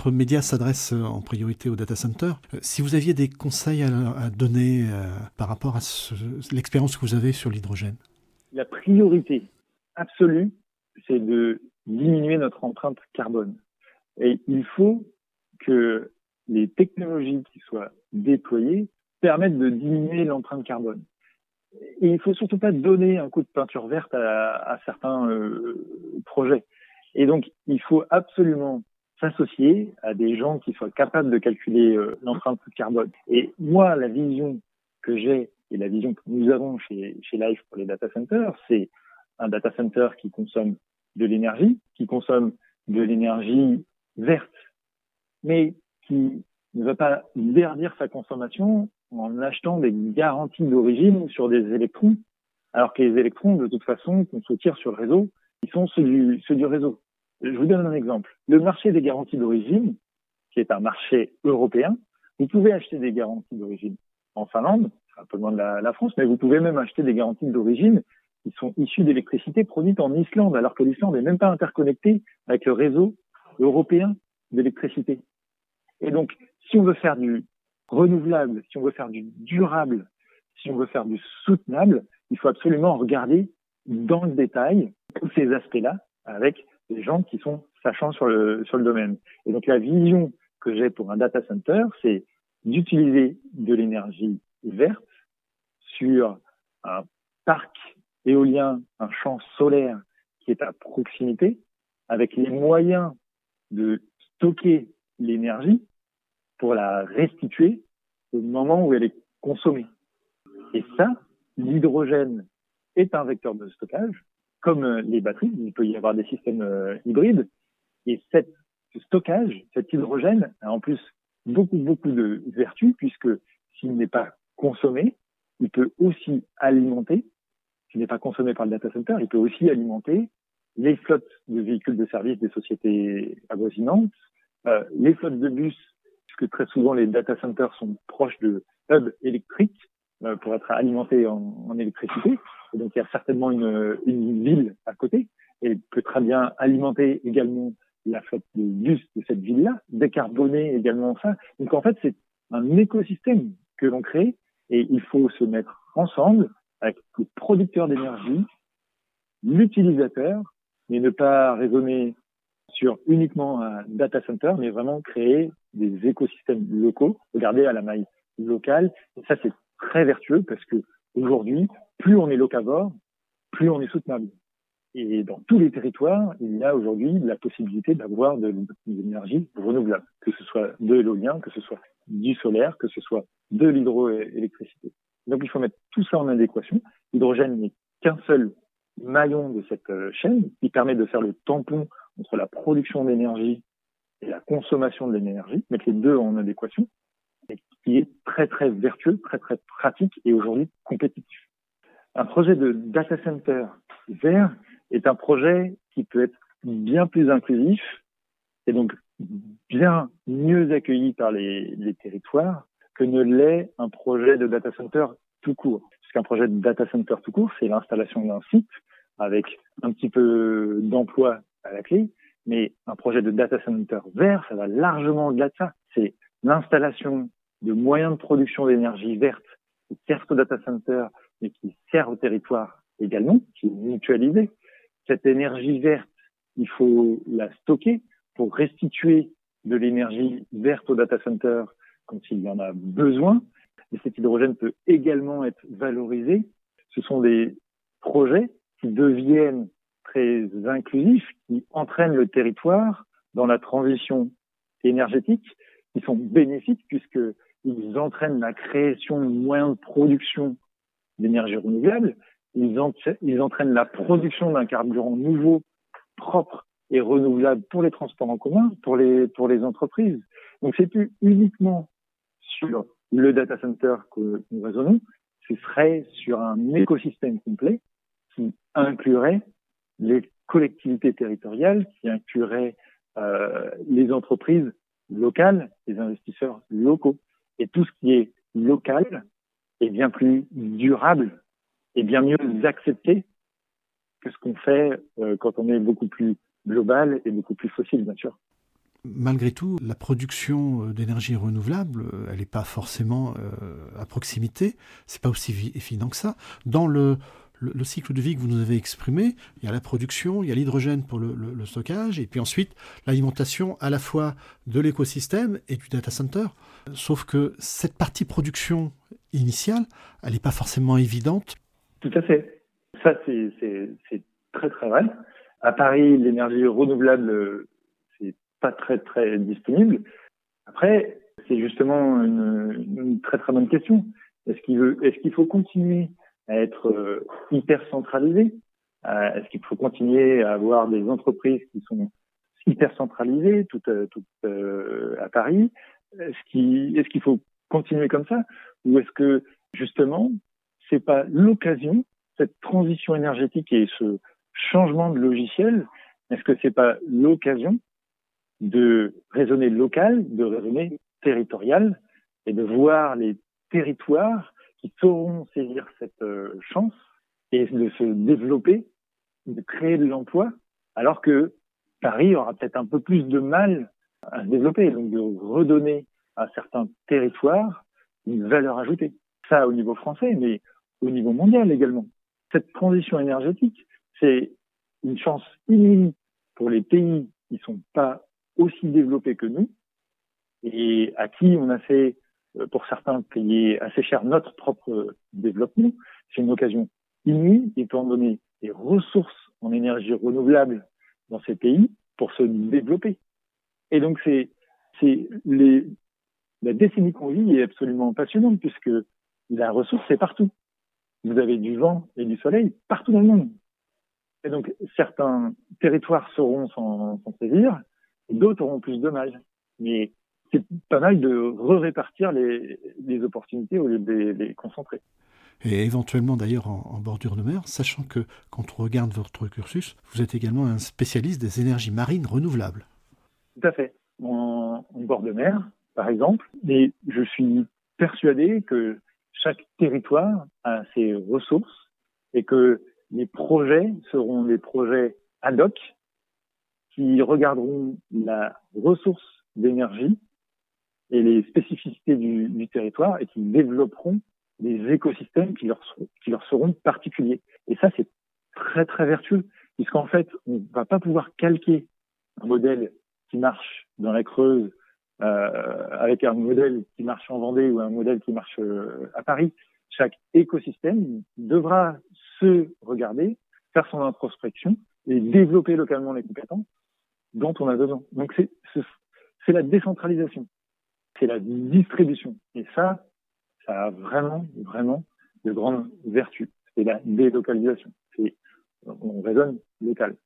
notre média s'adresse en priorité aux data centers. Si vous aviez des conseils à, donner par rapport à l'expérience que vous avez sur l'hydrogène? La priorité absolue, c'est de diminuer notre empreinte carbone. Et il faut que les technologies qui soient déployées permettent de diminuer l'empreinte carbone. Et il faut surtout pas donner un coup de peinture verte à, certains euh, projets. Et donc, il faut absolument s'associer à des gens qui soient capables de calculer euh, l'empreinte carbone. Et moi, la vision que j'ai et la vision que nous avons chez, chez Life pour les data centers, c'est un data center qui consomme de l'énergie, qui consomme de l'énergie verte, mais qui ne va pas verdir sa consommation en achetant des garanties d'origine sur des électrons, alors que les électrons, de toute façon, qu'on se tire sur le réseau, ils sont ceux du, ceux du réseau. Je vous donne un exemple. Le marché des garanties d'origine, qui est un marché européen, vous pouvez acheter des garanties d'origine en Finlande, un peu loin de la, la, France, mais vous pouvez même acheter des garanties d'origine qui sont issues d'électricité produite en Islande, alors que l'Islande n'est même pas interconnectée avec le réseau européen d'électricité. Et donc, si on veut faire du renouvelable, si on veut faire du durable, si on veut faire du soutenable, il faut absolument regarder dans le détail tous ces aspects-là avec des gens qui sont sachants sur le, sur le domaine. Et donc la vision que j'ai pour un data center, c'est d'utiliser de l'énergie verte sur un parc éolien, un champ solaire qui est à proximité, avec les moyens de stocker l'énergie pour la restituer au moment où elle est consommée. Et ça, l'hydrogène est un vecteur de stockage, comme euh, les batteries, il peut y avoir des systèmes euh, hybrides. Et cette, ce stockage, cet hydrogène, a en plus beaucoup, beaucoup de vertus, puisque s'il n'est pas consommé, il peut aussi alimenter, s'il n'est pas consommé par le data center, il peut aussi alimenter les flottes de véhicules de service des sociétés avoisinantes, euh, les flottes de bus puisque très souvent les data centers sont proches de hubs électriques pour être alimentés en, en, électricité. Donc il y a certainement une, une ville à côté et peut très bien alimenter également la flotte de bus de cette ville-là, décarboner également ça. Donc en fait c'est un écosystème que l'on crée et il faut se mettre ensemble avec le producteur d'énergie, l'utilisateur, mais ne pas raisonner sur uniquement un data center, mais vraiment créer des écosystèmes locaux, regarder à la maille locale. Ça, c'est très vertueux parce que aujourd'hui, plus on est locavore, plus on est soutenable. Et dans tous les territoires, il y a aujourd'hui la possibilité d'avoir de, l'énergie renouvelable, que ce soit de l'éolien, que ce soit du solaire, que ce soit de l'hydroélectricité. Donc il faut mettre tout ça en adéquation. L'hydrogène n'est qu'un seul maillon de cette euh, chaîne qui permet de faire le tampon entre la production d'énergie et la consommation de l'énergie, mettre les deux en adéquation, très très vertueux, très très pratique et aujourd'hui compétitif. Un projet de data center vert est un projet qui peut être bien plus inclusif et donc bien mieux accueilli par les, territoires que ne l'est un projet de data center tout court. Puisqu'un projet de data center tout court, c'est l'installation d'un site avec un petit peu d'emploi à la clé, mais un projet de data center vert, ça va largement au-delà de ça. C'est l'installation de moyens de production d'énergie verte qui sert au data center, mais qui sert au territoire également, qui est mutualisé. Cette énergie verte, il faut la stocker pour restituer de l'énergie verte au data center quand il y en a besoin. Et cet hydrogène peut également être valorisé. Ce sont des projets qui deviennent très inclusifs qui entraînent le territoire dans la transition énergétique, qui sont bénéfiques puisqu'ils entraînent la création de moyens de production d'énergie renouvelable, ils, ils entraînent la production d'un carburant nouveau, propre et renouvelable pour les transports en commun, pour les, pour les entreprises. Donc c'est plus uniquement sur le data center que nous raisonnons, ce serait sur un écosystème complet qui inclurait les collectivités territoriales, qui incluraient euh, les entreprises locales, les investisseurs locaux. Et tout ce qui est local est bien plus durable et bien mieux accepté que ce qu'on fait euh, quand on est beaucoup plus global et beaucoup plus fossile, bien sûr. malgré tout, la production euh, d'énergie renouvelable, euh, elle n'est pas forcément à proximité. C'est pas aussi évident que ça. Dans le, le, cycle de vie que vous nous avez exprimé, il y a la production, il y a l'hydrogène pour le, stockage, et puis ensuite l'alimentation à la fois de l'écosystème et du data center. Sauf que cette partie production initiale, elle n'est pas forcément évidente. Tout à fait. Ça, c'est très très vrai. À Paris, l'énergie renouvelable, c'est pas très très disponible. Après, c'est justement une, très très bonne question. Est-ce qu'il faut continuer être euh, hyper centralisé. Euh, Est-ce qu'il faut continuer à avoir des entreprises qui sont hyper centralisées, toutes, euh, à Paris? Est-ce qu'il faut continuer comme ça? Ou est-ce que justement c'est pas l'occasion cette transition énergétique et ce changement de logiciel, est-ce que c'est pas l'occasion de raisonner local, de raisonner territorial et de voir les territoires qui sauront saisir cette euh, chance et de se développer, de créer de l'emploi, alors que Paris aura peut-être un peu plus de mal à se développer, donc de redonner à certains territoires une valeur ajoutée. Ça au niveau français, mais au niveau mondial également. Cette transition énergétique, c'est une chance inouïe pour les pays qui sont pas aussi développés que nous et à qui on a fait, pour certains, payer assez cher notre propre développement. C'est une occasion inouïe étant donné les ressources en énergie renouvelable dans ces pays pour se développer. Et donc c'est c'est les la décennie qu'on vit est absolument passionnante puisque la ressource est partout. Vous avez du vent et du soleil partout dans le monde. Et donc, certains territoires sauront s'en saisir, d'autres auront plus de mal. Mais c'est pas mal de re-répartir les, les, opportunités au lieu de les, concentrer. Et éventuellement d'ailleurs en, bordure de mer, sachant que quand on regarde votre cursus, vous êtes également un spécialiste des énergies marines renouvelables. Tout à fait. En, en bord de mer, par exemple. Mais je suis persuadé que chaque territoire a ses ressources et que les projets seront des projets ad hoc qui regarderont la ressource d'énergie et les spécificités du, du, territoire et qui développeront des écosystèmes qui leur, qui leur seront particuliers. Et ça, c'est très très vertueux, puisqu'en fait, on ne va pas pouvoir calquer un modèle qui marche dans la Creuse euh, avec un modèle qui marche en Vendée ou un modèle qui marche euh, à Paris. Chaque écosystème devra se regarder, faire son introspection et développer localement les compétences dont on a besoin. Donc c'est la décentralisation, c'est la distribution. Et ça, ça a vraiment, vraiment de grandes vertus. C'est la délocalisation. C'est, on raisonne local.